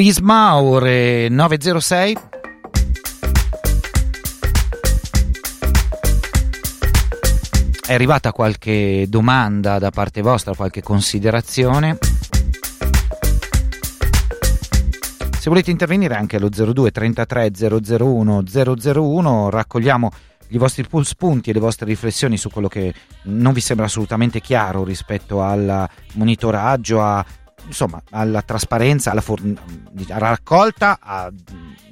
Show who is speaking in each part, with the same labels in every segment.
Speaker 1: Prisma, ore 9.06. È arrivata qualche domanda da parte vostra, qualche considerazione? Se volete intervenire anche allo 02 33 001 001 raccogliamo i vostri spunti e le vostre riflessioni su quello che non vi sembra assolutamente chiaro rispetto al monitoraggio, a, insomma, alla trasparenza, alla, for- alla raccolta a,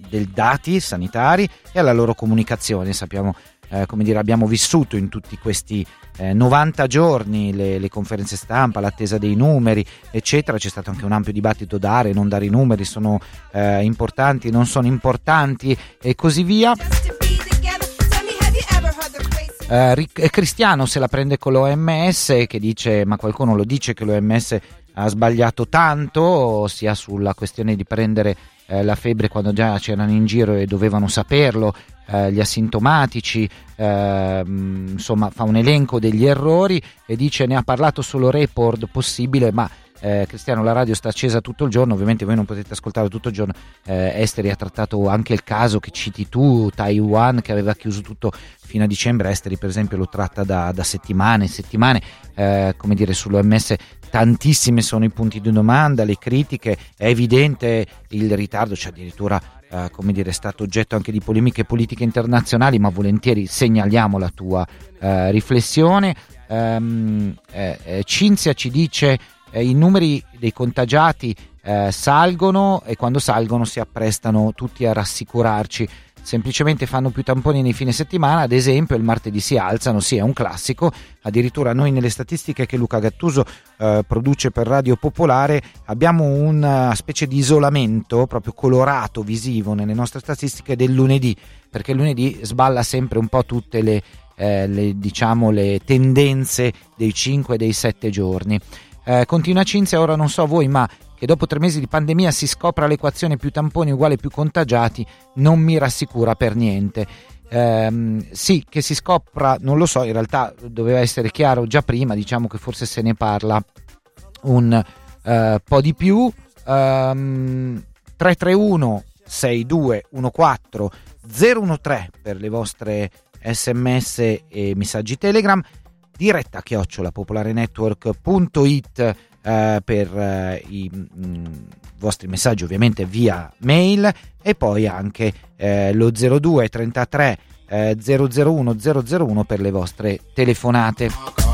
Speaker 1: dei dati sanitari e alla loro comunicazione. Sappiamo eh, come dire, abbiamo vissuto in tutti questi eh, 90 giorni le, le, conferenze stampa, l'attesa dei numeri, eccetera. C'è stato anche un ampio dibattito dare, non dare i numeri, sono eh, importanti, non sono importanti e così via. Eh, Cristiano se la prende con l'OMS che dice, ma qualcuno lo dice che l'OMS ha sbagliato tanto, sia sulla questione di prendere eh, la febbre quando già c'erano in giro e dovevano saperlo, eh, gli asintomatici, eh, insomma fa un elenco degli errori e dice ne ha parlato solo report possibile, ma eh, Cristiano, la radio sta accesa tutto il giorno, ovviamente voi non potete ascoltarlo tutto il giorno. Eh, Esteri ha trattato anche il caso che citi tu, Taiwan, che aveva chiuso tutto fino a dicembre. Esteri, per esempio, lo tratta da, da settimane e settimane. Eh, come dire, sull'OMS tantissimi sono i punti di domanda, le critiche, è evidente il ritardo, c'è addirittura Uh, come dire, è stato oggetto anche di polemiche politiche internazionali, ma volentieri segnaliamo la tua uh, riflessione. Um, eh, Cinzia ci dice eh, i numeri dei contagiati eh, salgono e quando salgono si apprestano tutti a rassicurarci. Semplicemente fanno più tamponi nei fine settimana, ad esempio il martedì si alzano, sì è un classico, addirittura noi nelle statistiche che Luca Gattuso eh, produce per Radio Popolare abbiamo una specie di isolamento proprio colorato, visivo nelle nostre statistiche del lunedì, perché lunedì sballa sempre un po' tutte le, eh, le, diciamo, le tendenze dei 5 e dei 7 giorni. Eh, continua Cinzia, ora non so voi, ma che dopo tre mesi di pandemia si scopra l'equazione più tamponi uguale più contagiati non mi rassicura per niente. Eh, sì, che si scopra, non lo so, in realtà doveva essere chiaro già prima, diciamo che forse se ne parla un eh, po' di più. Um, 331 6214 013 per le vostre sms e messaggi telegram diretta chiocciolapopolarenetwork.it eh, per eh, i mh, mm, vostri messaggi ovviamente via mail e poi anche eh, lo 02 33 eh, 001 001 per le vostre telefonate.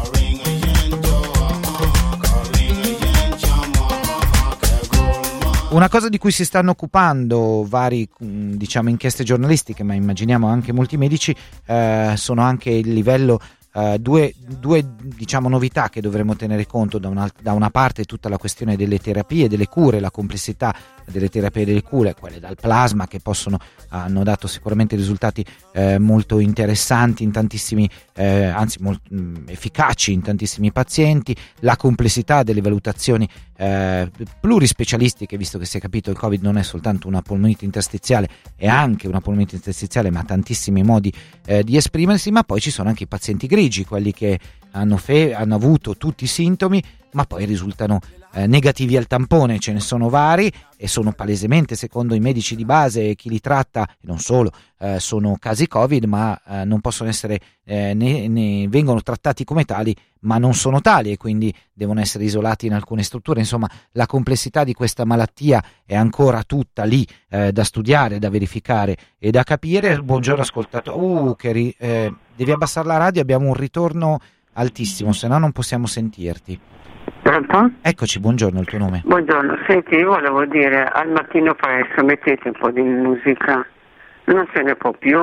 Speaker 1: Una cosa di cui si stanno occupando vari mm, diciamo, inchieste giornalistiche, ma immaginiamo anche molti medici, eh, sono anche il livello Uh, due, due diciamo, novità che dovremmo tenere conto da una, da una, parte tutta la questione delle terapie, delle cure, la complessità delle terapie delle cure, quelle dal plasma che possono, hanno dato sicuramente risultati eh, molto interessanti in tantissimi, eh, anzi molto mh, mm, efficaci in tantissimi pazienti, la complessità delle valutazioni eh, plurispecialistiche, visto che si è capito il Covid non è soltanto una polmonite interstiziale, è anche una polmonite interstiziale, ma tantissimi modi eh, di esprimersi, ma poi ci sono anche i pazienti grigi, quelli che hanno, fe- hanno avuto tutti i sintomi, ma poi risultano eh, negativi al tampone, ce ne sono vari e sono palesemente, secondo i medici di base e chi li tratta, e non solo, eh, sono casi Covid, ma eh, non possono essere, eh, ne, ne vengono trattati come tali, ma non sono tali e quindi devono essere isolati in alcune strutture. Insomma, la complessità di questa malattia è ancora tutta lì eh, da studiare, da verificare e da capire. Buongiorno ascoltatore. Uh, ri- eh, devi abbassare la radio, abbiamo un ritorno altissimo, se no non possiamo sentirti.
Speaker 2: Pronto?
Speaker 1: Eccoci, buongiorno, il tuo nome.
Speaker 2: Buongiorno, senti, io volevo dire al mattino presto mettete un po' di musica, non se ne può più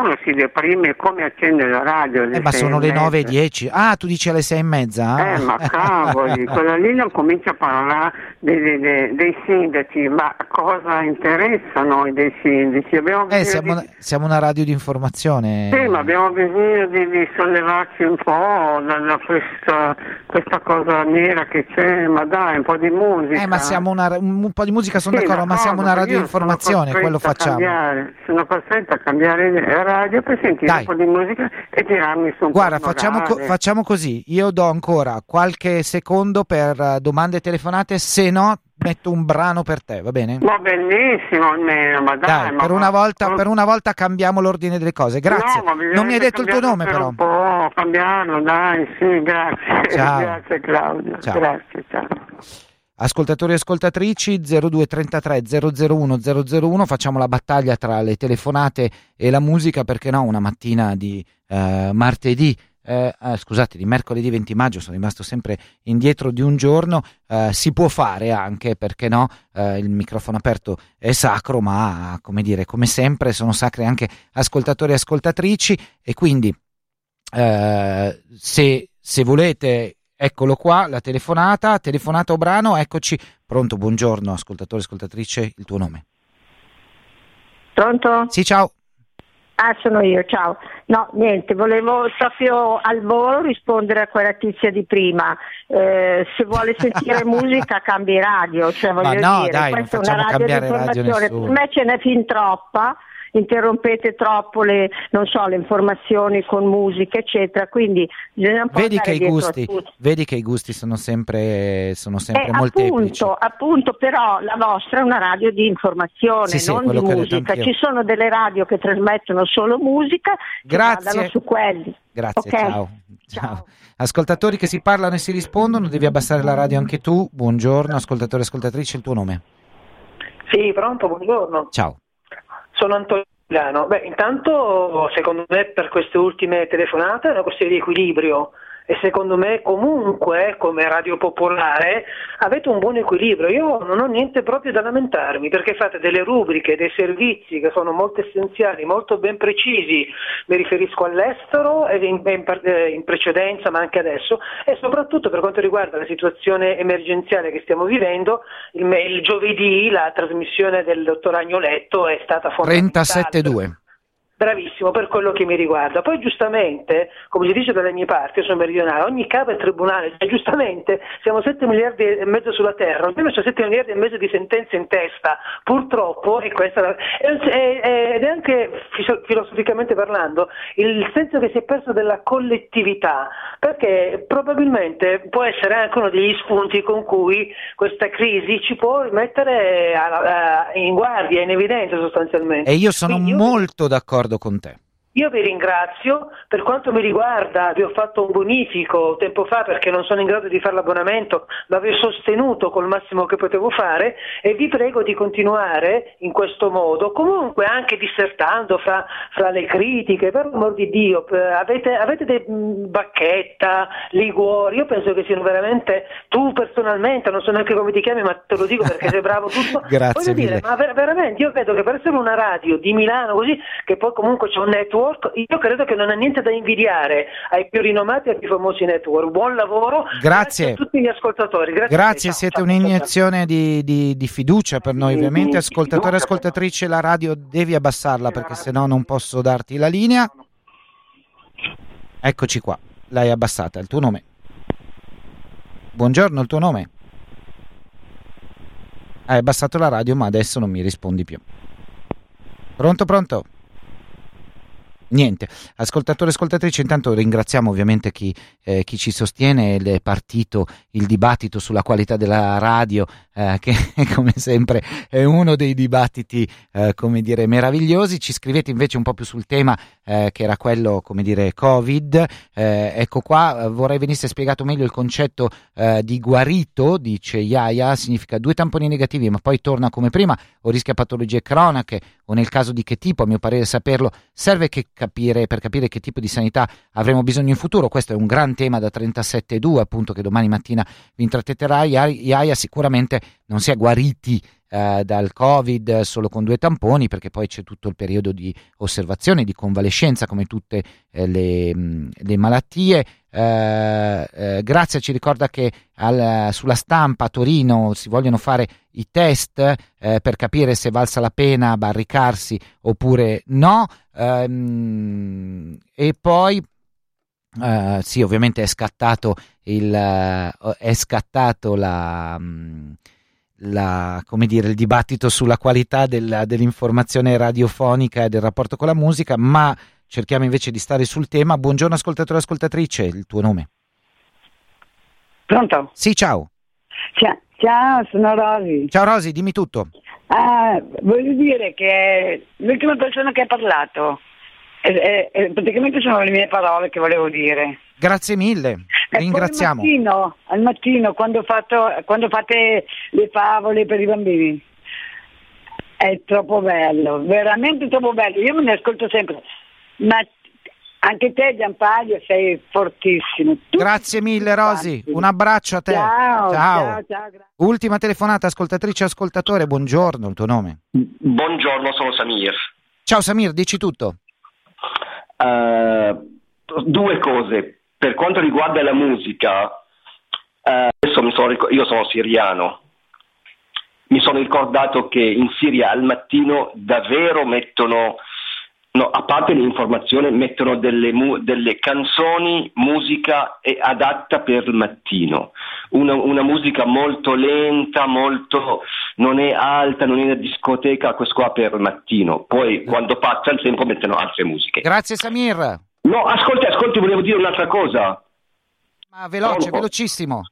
Speaker 2: uno si deprime come accende la radio.
Speaker 1: Eh, ma sono le 9 e 10. Ah, tu dici alle 6 e mezza?
Speaker 2: Eh, ma cavoli, quella lì non comincia a parlare dei, dei, dei, sindaci, ma cosa interessa noi dei sindaci?
Speaker 1: Eh, siamo, di... siamo, una radio di informazione.
Speaker 2: Sì, ma abbiamo bisogno di, di sollevarci un po' da, questa, questa, cosa nera che c'è, ma dai, un po' di musica.
Speaker 1: Eh, ma siamo una, un po' di musica, sono sì, d'accordo, ma, ma siamo una radio di informazione, quello facciamo.
Speaker 2: Cambiare, sono costretto a cambiare radio per sentire Dai. un po' di musica e tirarmi su un
Speaker 1: Guarda, facciamo, co- facciamo, così, io do ancora qualche secondo per uh, domande telefonate, se no metto un brano per te, va bene?
Speaker 2: Va benissimo almeno, ma dai.
Speaker 1: Dai,
Speaker 2: ma
Speaker 1: per, una volta, per una volta cambiamo l'ordine delle cose. Grazie.
Speaker 2: No, ma
Speaker 1: non mi hai detto il tuo nome,
Speaker 2: per
Speaker 1: però.
Speaker 2: Un po', cambiarlo, dai, sì, grazie.
Speaker 1: Ciao.
Speaker 2: Grazie Claudio.
Speaker 1: Ciao.
Speaker 2: Grazie, ciao.
Speaker 1: Ascoltatori e ascoltatrici 0233 001 001 facciamo la battaglia tra le telefonate e la musica perché no una mattina di eh, martedì eh, eh, scusate di mercoledì 20 maggio sono rimasto sempre indietro di un giorno eh, si può fare anche perché no eh, il microfono aperto è sacro ma come dire come sempre sono sacre anche ascoltatori e ascoltatrici e quindi eh, se, se volete Eccolo qua, la telefonata, telefonata o brano, eccoci. Pronto, buongiorno, ascoltatore, ascoltatrice, il tuo nome.
Speaker 3: Pronto?
Speaker 1: Sì, ciao.
Speaker 3: Ah, sono io, ciao. No, niente, volevo proprio al volo rispondere a quella tizia di prima. Eh, se vuole sentire musica cambi radio, cioè
Speaker 1: Ma
Speaker 3: voglio
Speaker 1: no,
Speaker 3: dire,
Speaker 1: dai,
Speaker 3: questa è una radio di informazione. Per me ce n'è fin troppa, interrompete troppo le, non so, le informazioni con musica, eccetera, quindi bisogna un po'
Speaker 1: Vedi che, i gusti, vedi che i gusti sono sempre, sono sempre
Speaker 3: Eh,
Speaker 1: molteplici.
Speaker 3: appunto, appunto, però la vostra è una radio di informazione,
Speaker 1: Sì, sì,
Speaker 3: non
Speaker 1: quello
Speaker 3: di musica. Ci sono delle radio che trasmettono solo musica, che
Speaker 1: Grazie.
Speaker 3: su quelli.
Speaker 1: Grazie,
Speaker 3: Ok?
Speaker 1: ciao.
Speaker 3: Ciao.
Speaker 1: ciao. Ascoltatori che si parlano e si rispondono, devi abbassare la radio anche tu. Buongiorno, ascoltatore e ascoltatrice, il tuo nome.
Speaker 4: Sì, pronto, buongiorno.
Speaker 1: Ciao.
Speaker 4: Sono Antonio Milano. Beh, intanto secondo me per queste ultime telefonate è una questione di equilibrio e secondo me comunque come Radio Popolare avete un buon equilibrio. Io non ho niente proprio da lamentarmi perché fate delle rubriche, dei servizi che sono molto essenziali, molto ben precisi, mi riferisco all'estero e in, in eh, precedenza ma anche adesso e soprattutto per quanto riguarda la situazione emergenziale che stiamo vivendo, il, il giovedì la trasmissione del dottor Agnoletto è stata fondamentale.
Speaker 1: 37-2.
Speaker 4: Bravissimo per quello che mi riguarda. Poi giustamente, come si dice dalle mie parti, io sono meridionale, ogni capo è tribunale, cioè, giustamente siamo 7 miliardi e mezzo sulla terra, ognuno ha 7 miliardi e mezzo di sentenze in testa, purtroppo, e questa è- ed è anche filo- filosoficamente parlando il senso che si è perso della collettività, perché probabilmente può essere anche uno degli spunti con cui questa crisi ci può mettere in guardia, in evidenza sostanzialmente.
Speaker 1: E io sono
Speaker 4: Quindi io-
Speaker 1: molto d'accordo con te.
Speaker 4: Io vi ringrazio, per quanto mi riguarda vi ho fatto un bonifico tempo fa perché non sono in grado di fare l'abbonamento, ma vi ho sostenuto col massimo che potevo fare e vi prego di continuare in questo modo, comunque anche dissertando fra, fra le critiche, per l'amor di Dio, avete, avete dei Bacchetta, Liguori, io penso che siano veramente, tu personalmente, non so neanche come ti chiami, ma te lo dico perché sei bravo tutto,
Speaker 1: Grazie
Speaker 4: voglio dire,
Speaker 1: mille.
Speaker 4: ma ver- veramente io credo che per essere una radio di Milano così, che poi comunque c'è un network, io credo che non ha niente da invidiare ai più rinomati e ai più famosi network. Buon lavoro,
Speaker 1: Grazie.
Speaker 4: a tutti gli ascoltatori. Grazie,
Speaker 1: Grazie, siete un'iniezione di, di- di fiducia per noi, ovviamente. Ascoltatore e ascoltatrice, la radio devi abbassarla perché sennò non posso darti la linea. Eccoci qua, l'hai abbassata. Il tuo nome? Buongiorno, il tuo nome? Hai abbassato la radio, ma adesso non mi rispondi più. Pronto, pronto? Niente, ascoltatori e ascoltatrici, intanto ringraziamo ovviamente chi, eh, chi ci sostiene, è partito il dibattito sulla qualità della radio, eh, che come sempre è uno dei dibattiti, eh, come dire, meravigliosi. Ci scrivete invece un po' più sul tema eh, che era quello, come dire, Covid. Eh, ecco qua, eh, vorrei venisse spiegato meglio il concetto eh, di guarito, dice Iaia, significa due tamponi negativi ma poi torna come prima o rischia patologie cronache o nel caso di che tipo, a mio parere saperlo, serve capire, per capire che tipo di sanità avremo bisogno in futuro. Questo è un gran tema da 37.2, appunto, che domani mattina vi intratterrà. Iaia sicuramente non si è guariti eh, dal Covid solo con due tamponi, perché poi c'è tutto il periodo di osservazione, di convalescenza, come tutte eh, le, mh, le malattie. Eh, eh, Grazia ci ricorda che al, sulla stampa a Torino si vogliono fare i test eh, per capire se valsa la pena barricarsi oppure no. Ehm, e poi Uh, sì, ovviamente è scattato il, uh, è scattato la, um, la, come dire, il dibattito sulla qualità del, dell'informazione radiofonica e del rapporto con la musica, ma cerchiamo invece di stare sul tema. Buongiorno ascoltatore e ascoltatrice, il tuo nome?
Speaker 5: Pronto?
Speaker 1: Sì, ciao.
Speaker 5: Cioè, Ciao, sono Rosi.
Speaker 1: Ciao Rosi, dimmi tutto.
Speaker 5: Ah, voglio dire che l'ultima persona che ha parlato, eh, eh, praticamente sono le mie parole che volevo dire.
Speaker 1: Grazie mille,
Speaker 5: E
Speaker 1: ringraziamo.
Speaker 5: poi Al mattino, al mattino quando, fatto, quando fate le favole per i bambini, è troppo bello, veramente troppo bello. Io me ne ascolto sempre, ma anche te Giampaglio sei fortissimo. Tutti
Speaker 1: Grazie mille Rosi, un abbraccio a te.
Speaker 5: Ciao, ciao, ciao, grazie.
Speaker 1: Ultima telefonata, ascoltatrice e ascoltatore, buongiorno, il tuo nome.
Speaker 6: Buongiorno, sono Samir.
Speaker 1: Ciao Samir, dici tutto.
Speaker 6: Eh, due cose. Per quanto riguarda la musica, eh, sono io sono siriano. Mi sono ricordato che in Siria al mattino davvero mettono, no, a parte l'informazione, mettono delle, mu- delle canzoni, musica adatta per il mattino. Una, una musica molto lenta, molto, non è alta, non è una discoteca, questo qua per il mattino. Poi quando passa il tempo mettono altre musiche.
Speaker 1: Grazie Samir.
Speaker 6: No, ascolti, ascolti, volevo dire un'altra cosa.
Speaker 1: Ma veloce,
Speaker 6: Pronto?
Speaker 1: velocissimo.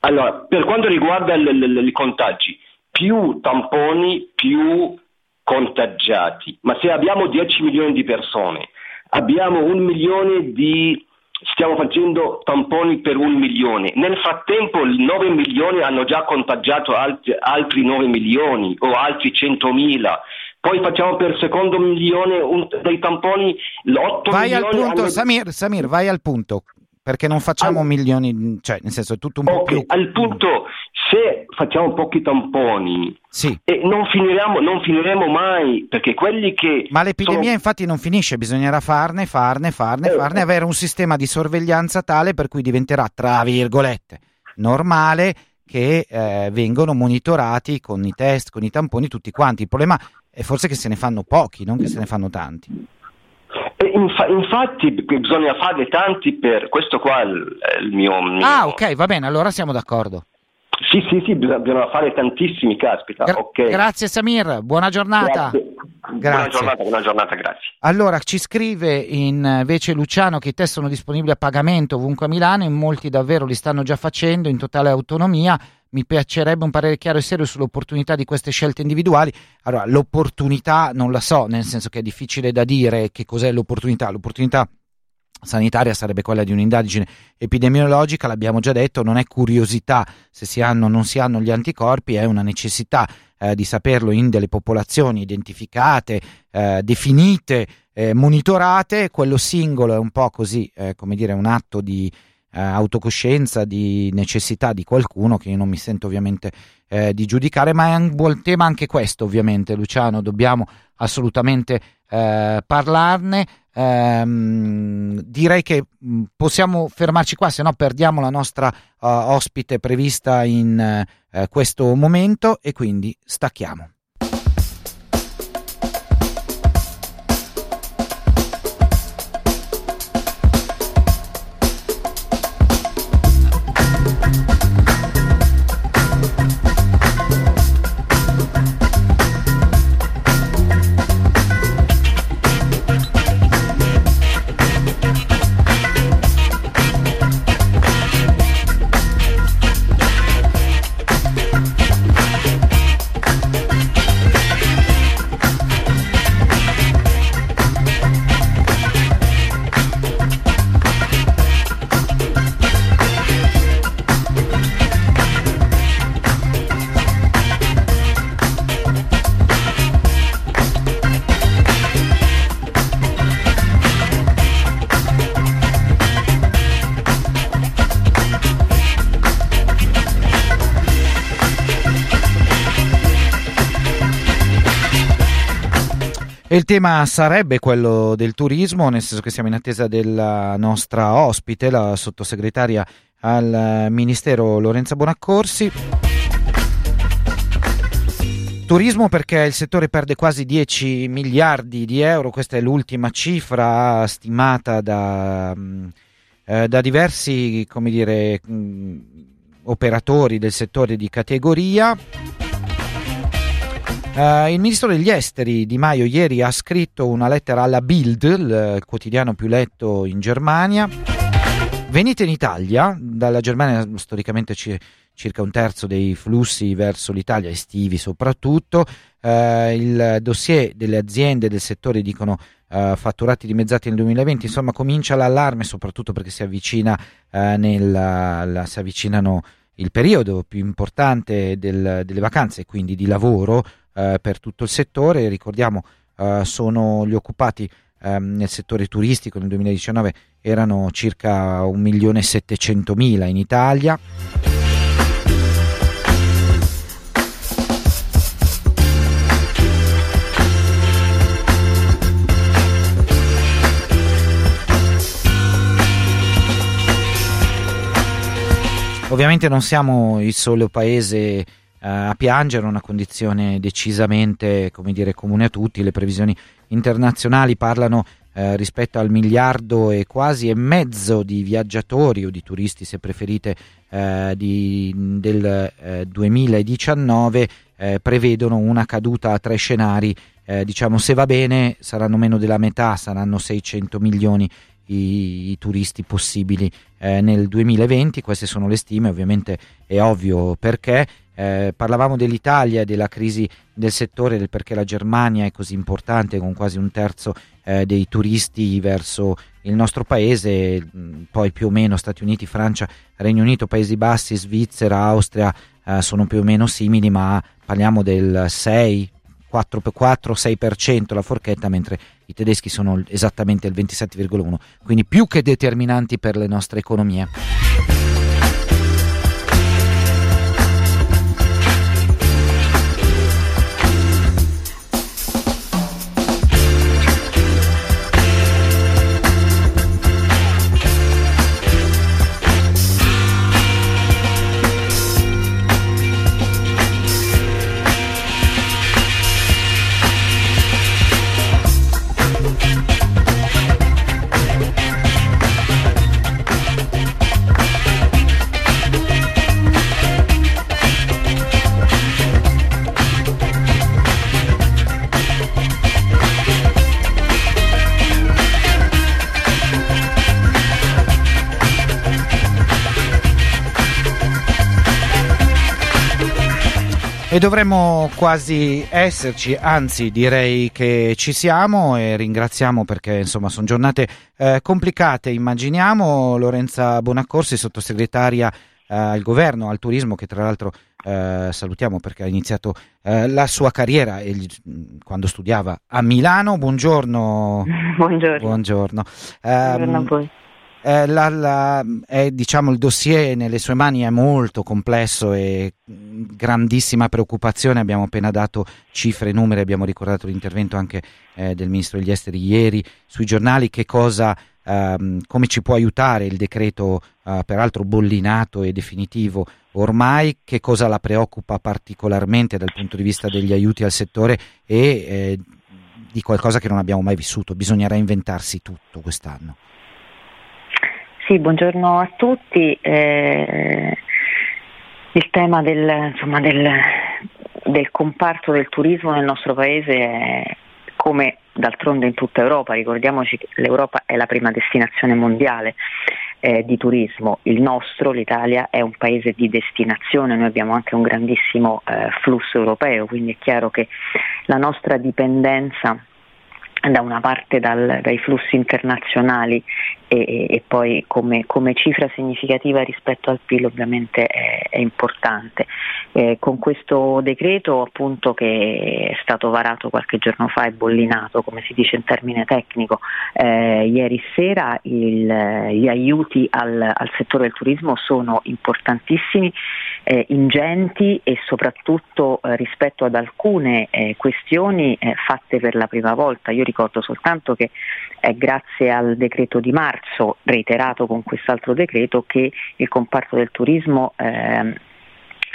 Speaker 6: Allora, per quanto riguarda i contagi, più tamponi, più contagiati. Ma se abbiamo 10 milioni di persone, abbiamo un milione di... Stiamo facendo tamponi per un milione. Nel frattempo, i 9 milioni hanno già contagiato altri, altri 9 milioni o altri 100.000. Poi facciamo per secondo milione un- dei tamponi, l'8
Speaker 1: Vai al
Speaker 6: milioni
Speaker 1: punto,
Speaker 6: hanno-
Speaker 1: Samir, Samir, vai al punto. Perché non facciamo
Speaker 6: Al-
Speaker 1: milioni, cioè nel senso è tutto un po'
Speaker 6: Ok,
Speaker 1: più...
Speaker 6: al punto, se facciamo pochi tamponi,
Speaker 1: Sì.
Speaker 6: e non, finiremo, non finiremo mai, perché quelli che...
Speaker 1: Ma l'epidemia
Speaker 6: sono-
Speaker 1: infatti non finisce, bisognerà farne, farne, farne,
Speaker 6: Eh,
Speaker 1: farne,
Speaker 6: eh.
Speaker 1: avere un sistema di sorveglianza tale per cui diventerà, tra virgolette, normale che eh, vengono monitorati con i test, con i tamponi tutti quanti. Il problema è forse che se ne fanno pochi, non che se ne fanno tanti.
Speaker 6: E infa- infatti bisogna fare tanti per... Questo qua è il, è il mio... mio-
Speaker 1: Ah, ok, va bene, allora siamo d'accordo.
Speaker 6: Sì, sì, sì, bisogna, fare tantissimi, caspita.
Speaker 1: Gra-
Speaker 6: ok.
Speaker 1: Grazie Samir, buona giornata.
Speaker 6: Grazie. Buona
Speaker 1: Grazie.
Speaker 6: giornata, buona giornata, grazie.
Speaker 1: Allora, ci scrive invece Luciano che i test sono disponibili a pagamento ovunque a Milano, in molti davvero li stanno già facendo in totale autonomia. Mi piacerebbe un parere chiaro e serio sull'opportunità di queste scelte individuali. Allora, l'opportunità non la so, nel senso che è difficile da dire che cos'è l'opportunità. L'opportunità sanitaria sarebbe quella di un'indagine epidemiologica, l'abbiamo già detto, non è curiosità se si hanno o non si hanno gli anticorpi, è una necessità eh, di saperlo in delle popolazioni identificate, eh, definite, eh, monitorate, quello singolo è un po' così, eh, come dire, un atto di eh, autocoscienza, di necessità di qualcuno che io non mi sento ovviamente eh, di giudicare, ma è un buon tema anche questo ovviamente Luciano, dobbiamo assolutamente eh, parlarne. Ehm, direi che mh, possiamo fermarci qua, se no perdiamo la nostra eh, ospite prevista in eh, questo momento e quindi stacchiamo. Il tema sarebbe quello del turismo, nel senso che siamo in attesa della nostra ospite, la sottosegretaria al Ministero Lorenza Bonaccorsi. Turismo perché il settore perde quasi 10 miliardi di euro, questa è l'ultima cifra stimata da, mh, eh, da diversi dire, mh, operatori del settore di categoria. Uh, il ministro degli esteri Di Maio ieri ha scritto una lettera alla Bild, il quotidiano più letto in Germania. Venite in Italia, dalla Germania storicamente ci, circa un terzo dei flussi verso l'Italia, estivi soprattutto. Eh, il dossier delle aziende del settore dicono eh, fatturati dimezzati nel 2020, insomma comincia l'allarme soprattutto perché si, avvicina, eh, nella, la, si avvicinano il periodo più importante del, delle vacanze, quindi di lavoro eh, per tutto il settore. Ricordiamo eh, sono gli occupati ehm, nel settore turistico nel 2019 erano circa 1.700.000 in Italia. Ovviamente non siamo il solo paese a piangere, una condizione decisamente dire, comune a tutti, le previsioni internazionali parlano eh, rispetto al miliardo e quasi e mezzo di viaggiatori o di turisti se preferite eh, di, del 2019 eh, eh, prevedono una caduta a tre scenari. Eh, diciamo se va bene saranno meno della metà saranno 600 milioni i, i turisti possibili eh, nel 2020, queste sono le stime, ovviamente è ovvio perché. Eh, parlavamo dell'Italia della crisi del settore, del perché la Germania è così importante con quasi un terzo eh, dei turisti verso il nostro paese, mm, poi più o meno Stati Uniti, Francia, Regno Unito, Paesi Bassi, Svizzera, Austria eh, sono più o meno simili, ma parliamo del 6, 4-6% la forchetta, mentre i tedeschi sono esattamente il 27,1%, quindi più che determinanti per le nostre economie. E dovremmo quasi esserci, anzi direi che ci siamo e ringraziamo perché insomma sono giornate eh, complicate, immaginiamo Lorenza Bonaccorsi, sottosegretaria eh, al governo, al turismo che tra l'altro eh, salutiamo perché ha iniziato eh, la sua carriera gli, quando studiava a Milano. Buongiorno.
Speaker 7: Buongiorno.
Speaker 1: Buongiorno.
Speaker 7: Buongiorno a ehm, voi
Speaker 1: eh, la, la, è, diciamo, il dossier nelle sue mani è molto complesso e grandissima preoccupazione. Abbiamo appena dato cifre e numeri, abbiamo ricordato l'intervento anche eh, del Ministro degli Esteri ieri sui giornali. Che cosa, ehm, come ci può aiutare il decreto, eh, peraltro bollinato e definitivo ormai? Che cosa la preoccupa particolarmente dal punto di vista degli aiuti al settore e eh, di qualcosa che non abbiamo mai vissuto? Bisognerà inventarsi tutto quest'anno.
Speaker 7: Sì, buongiorno a tutti. Eh, il tema del, insomma, del, del, comparto del turismo nel nostro paese è come d'altronde in tutta Europa, ricordiamoci che l'Europa è la prima destinazione mondiale eh, di turismo, il nostro, l'Italia, è un paese di destinazione, noi abbiamo anche un grandissimo eh, flusso europeo, quindi è chiaro che la nostra dipendenza da una parte dal, dai flussi internazionali e, e poi come, come, cifra significativa rispetto al PIL ovviamente è, è importante. Eh, con questo decreto appunto che è stato varato qualche giorno fa e bollinato come si dice in termine tecnico eh, ieri sera il, gli aiuti al, al, settore del turismo sono importantissimi, eh, ingenti e soprattutto eh, rispetto ad alcune eh, questioni eh, fatte per la prima volta. Io ricordo soltanto che è grazie al decreto di marzo, reiterato con quest'altro decreto, che il comparto del turismo eh,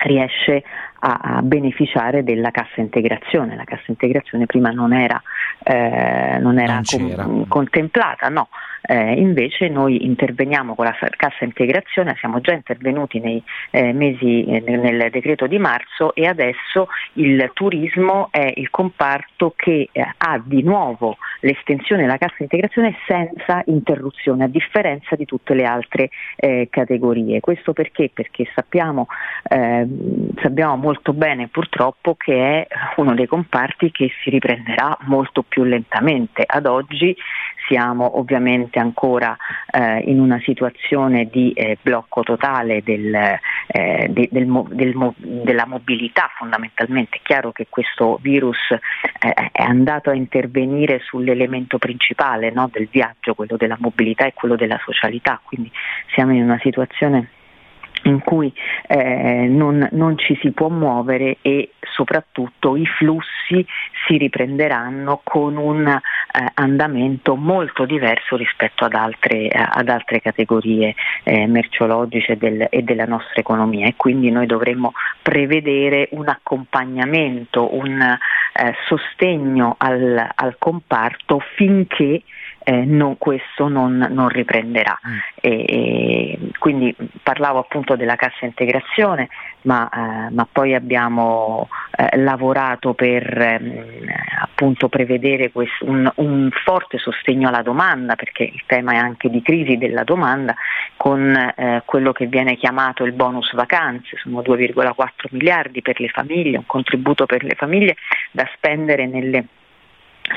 Speaker 7: riesce a, a, beneficiare della cassa integrazione. La cassa integrazione prima non era, eh, non era non com- contemplata, no. Eh, invece noi interveniamo con la cassa integrazione, siamo già intervenuti nei eh, mesi eh, nel decreto di marzo e adesso il turismo è il comparto che eh, ha di nuovo l'estensione della cassa integrazione senza interruzione, a differenza di tutte le altre eh, categorie. Questo perché? Perché sappiamo, ehm, sappiamo molto bene purtroppo che è uno dei comparti che si riprenderà molto più lentamente. Ad oggi siamo ovviamente ancora eh, in una situazione di eh, blocco totale del, eh, de, del, del, della mobilità fondamentalmente. È chiaro che questo virus eh, è andato a intervenire sull'elemento principale no, del viaggio, quello della mobilità e quello della socialità, quindi siamo in una situazione in cui eh, non, non, ci si può muovere e soprattutto i flussi si riprenderanno con un eh, andamento molto diverso rispetto ad altre, ad altre categorie eh, merceologiche del, e della nostra economia. E quindi noi dovremmo prevedere un accompagnamento, un eh, sostegno al, al comparto finché eh, non, questo non, non riprenderà. Mm. E, e quindi parlavo appunto della cassa integrazione, ma, eh, ma poi abbiamo eh, lavorato per ehm, appunto prevedere questo, un, un, forte sostegno alla domanda, perché il tema è anche di crisi della domanda, con eh, quello che viene chiamato il bonus vacanze, sono 2,4 miliardi per le famiglie, un contributo per le famiglie da spendere nelle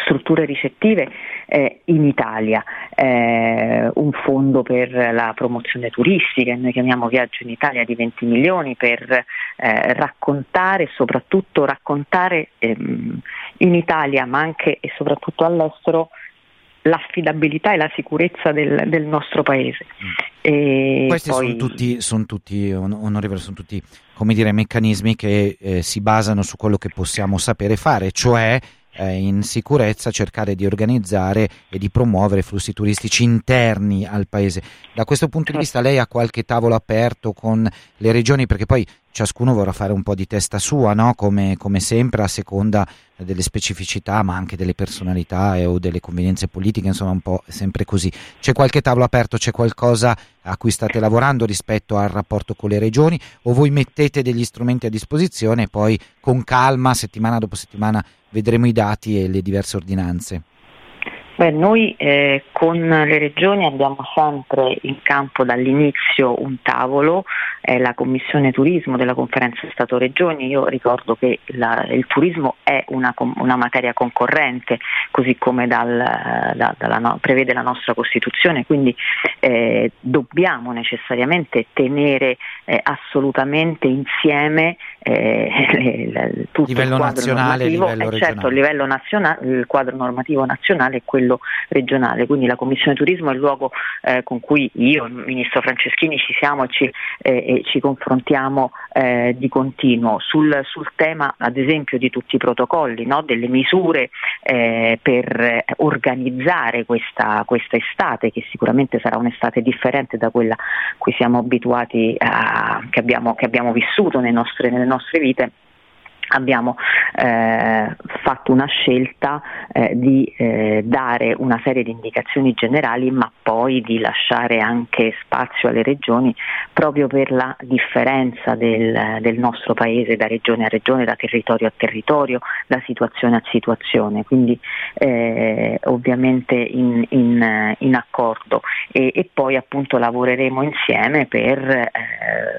Speaker 7: strutture ricettive eh, in Italia, eh, un fondo per la promozione turistica, noi chiamiamo Viaggio in Italia di 20 milioni per eh, raccontare soprattutto raccontare ehm, in Italia ma anche e soprattutto all'estero l'affidabilità e la sicurezza del, del nostro paese. Mm.
Speaker 1: Questi poi... sono tutti, sono tutti, onorevole, sono tutti come dire, meccanismi che eh, si basano su quello che possiamo sapere fare, cioè eh, in sicurezza cercare di organizzare e di promuovere flussi turistici interni al paese. Da questo punto di vista lei ha qualche tavolo aperto con le regioni perché poi ciascuno vorrà fare un po' di testa sua, no? come, come, sempre a seconda delle specificità ma anche delle personalità e, o delle convenienze politiche, insomma un po' sempre così. C'è qualche tavolo aperto, c'è qualcosa a cui state lavorando rispetto al rapporto con le regioni o voi mettete degli strumenti a disposizione e poi con calma, settimana dopo settimana, vedremo i dati e le diverse ordinanze?
Speaker 7: Beh, noi eh, con le regioni abbiamo sempre in campo dall'inizio un tavolo, eh, la Commissione Turismo della Conferenza Stato-Regioni, io ricordo che la, il turismo è una, una, materia concorrente, così come dal, da, dalla, prevede la nostra Costituzione, quindi eh, dobbiamo necessariamente tenere eh, assolutamente insieme eh, le, tutto
Speaker 1: livello
Speaker 7: il
Speaker 1: quadro nazionale,
Speaker 7: normativo,
Speaker 1: livello
Speaker 7: eh, certo, il livello nazionale, il quadro normativo nazionale e quello regionale, quindi la Commissione Turismo è il luogo eh, con cui io, il Ministro Franceschini ci siamo e ci, eh, ci confrontiamo eh, di continuo sul, sul, tema ad esempio di tutti i protocolli, no? delle misure eh, per organizzare questa, questa estate che sicuramente sarà un'estate differente da quella a cui siamo abituati, a, che, abbiamo, che abbiamo vissuto nelle nostre, nelle nostre vite abbiamo eh, fatto una scelta eh, di eh, dare una serie di indicazioni generali ma poi di lasciare anche spazio alle regioni proprio per la differenza del, del nostro paese da regione a regione, da territorio a territorio, da situazione a situazione, quindi eh, ovviamente in, in, in accordo. E, e, poi appunto lavoreremo insieme per eh,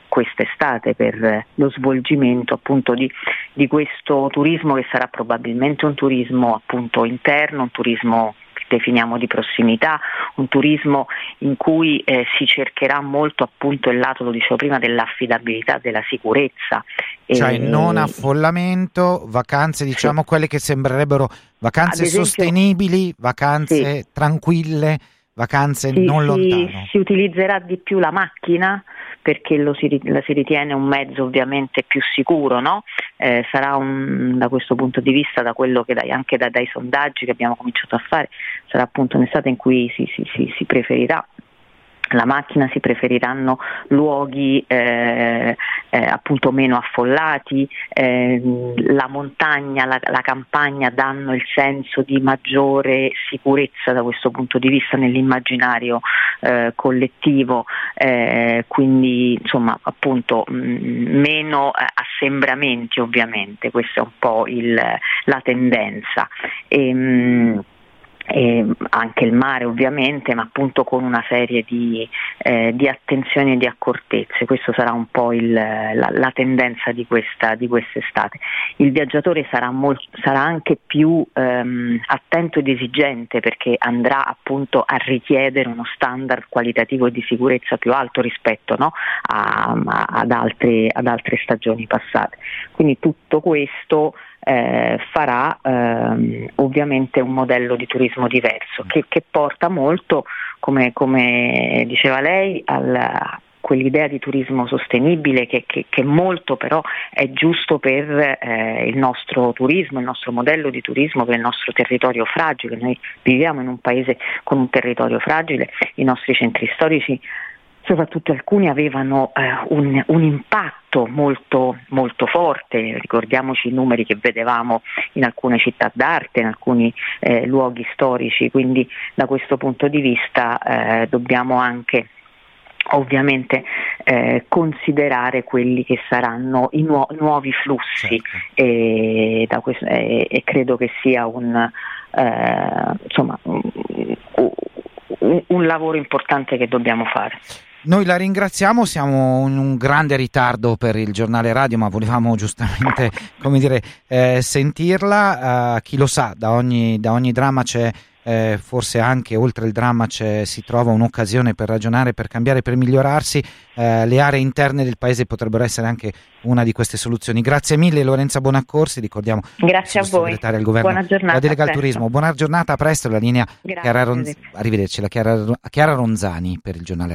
Speaker 7: quest'estate, per lo svolgimento appunto di di questo turismo che sarà probabilmente un turismo appunto interno, un turismo che definiamo di prossimità, un turismo in cui eh, si cercherà molto appunto il lato, lo dicevo prima, dell'affidabilità, della sicurezza.
Speaker 1: Cioè e, non affollamento, vacanze diciamo sì. quelle che sembrerebbero vacanze esempio, sostenibili, vacanze sì. tranquille, vacanze sì, non lontane.
Speaker 7: Si utilizzerà di più la macchina perché si, la si ritiene un mezzo ovviamente più sicuro, no? eh, sarà un, da questo punto di vista, da dai, anche da, dai sondaggi che abbiamo cominciato a fare, sarà appunto un'estate in cui si, si, si preferirà la macchina si preferiranno luoghi eh, eh, appunto meno affollati, eh, la montagna, la, la, campagna danno il senso di maggiore sicurezza da questo punto di vista nell'immaginario eh, collettivo, eh, quindi insomma appunto mh, mm, meno eh, assembramenti ovviamente, questa è un po' il, la tendenza. E, ehm, mh, e anche il mare ovviamente, ma appunto con una serie di, eh, di attenzioni e di accortezze. Questa sarà un po' il, la, la, tendenza di, questa, di quest'estate. Il viaggiatore sarà, molt, sarà anche più ehm, attento ed esigente perché andrà appunto a richiedere uno standard qualitativo e di sicurezza più alto rispetto no? a, a, ad, altre, ad altre stagioni passate. Quindi tutto questo eh, farà ehm, ovviamente un modello di turismo diverso che, che porta molto, come, come, diceva lei, a quell'idea di turismo sostenibile che, che, che, molto però è giusto per eh, il nostro turismo, il nostro modello di turismo, per il nostro territorio fragile. Noi viviamo in un paese con un territorio fragile, i nostri centri storici soprattutto alcuni avevano eh, un, un, impatto molto, molto, forte, ricordiamoci i numeri che vedevamo in alcune città d'arte, in alcuni eh, luoghi storici, quindi da questo punto di vista eh, dobbiamo anche ovviamente eh, considerare quelli che saranno i nuo- nuovi flussi certo. e, questo, e, e, credo che sia un, eh, insomma, un, un lavoro importante che dobbiamo fare.
Speaker 1: Noi la ringraziamo, siamo in un grande ritardo per il giornale radio, ma volevamo giustamente dire, eh, sentirla. Uh, chi lo sa, da ogni, da ogni dramma c'è eh, forse anche oltre il dramma si trova un'occasione per ragionare, per cambiare, per migliorarsi. Eh, le aree interne del paese potrebbero essere anche una di queste soluzioni. Grazie mille Lorenza Bonaccorsi, ricordiamo.
Speaker 7: Grazie a voi.
Speaker 1: Al governo, Buona giornata. La delega al turismo. Buona giornata, a presto. La linea Chiara Ronz- arrivederci, la Chiara, Chiara Ronzani per il giornale radio.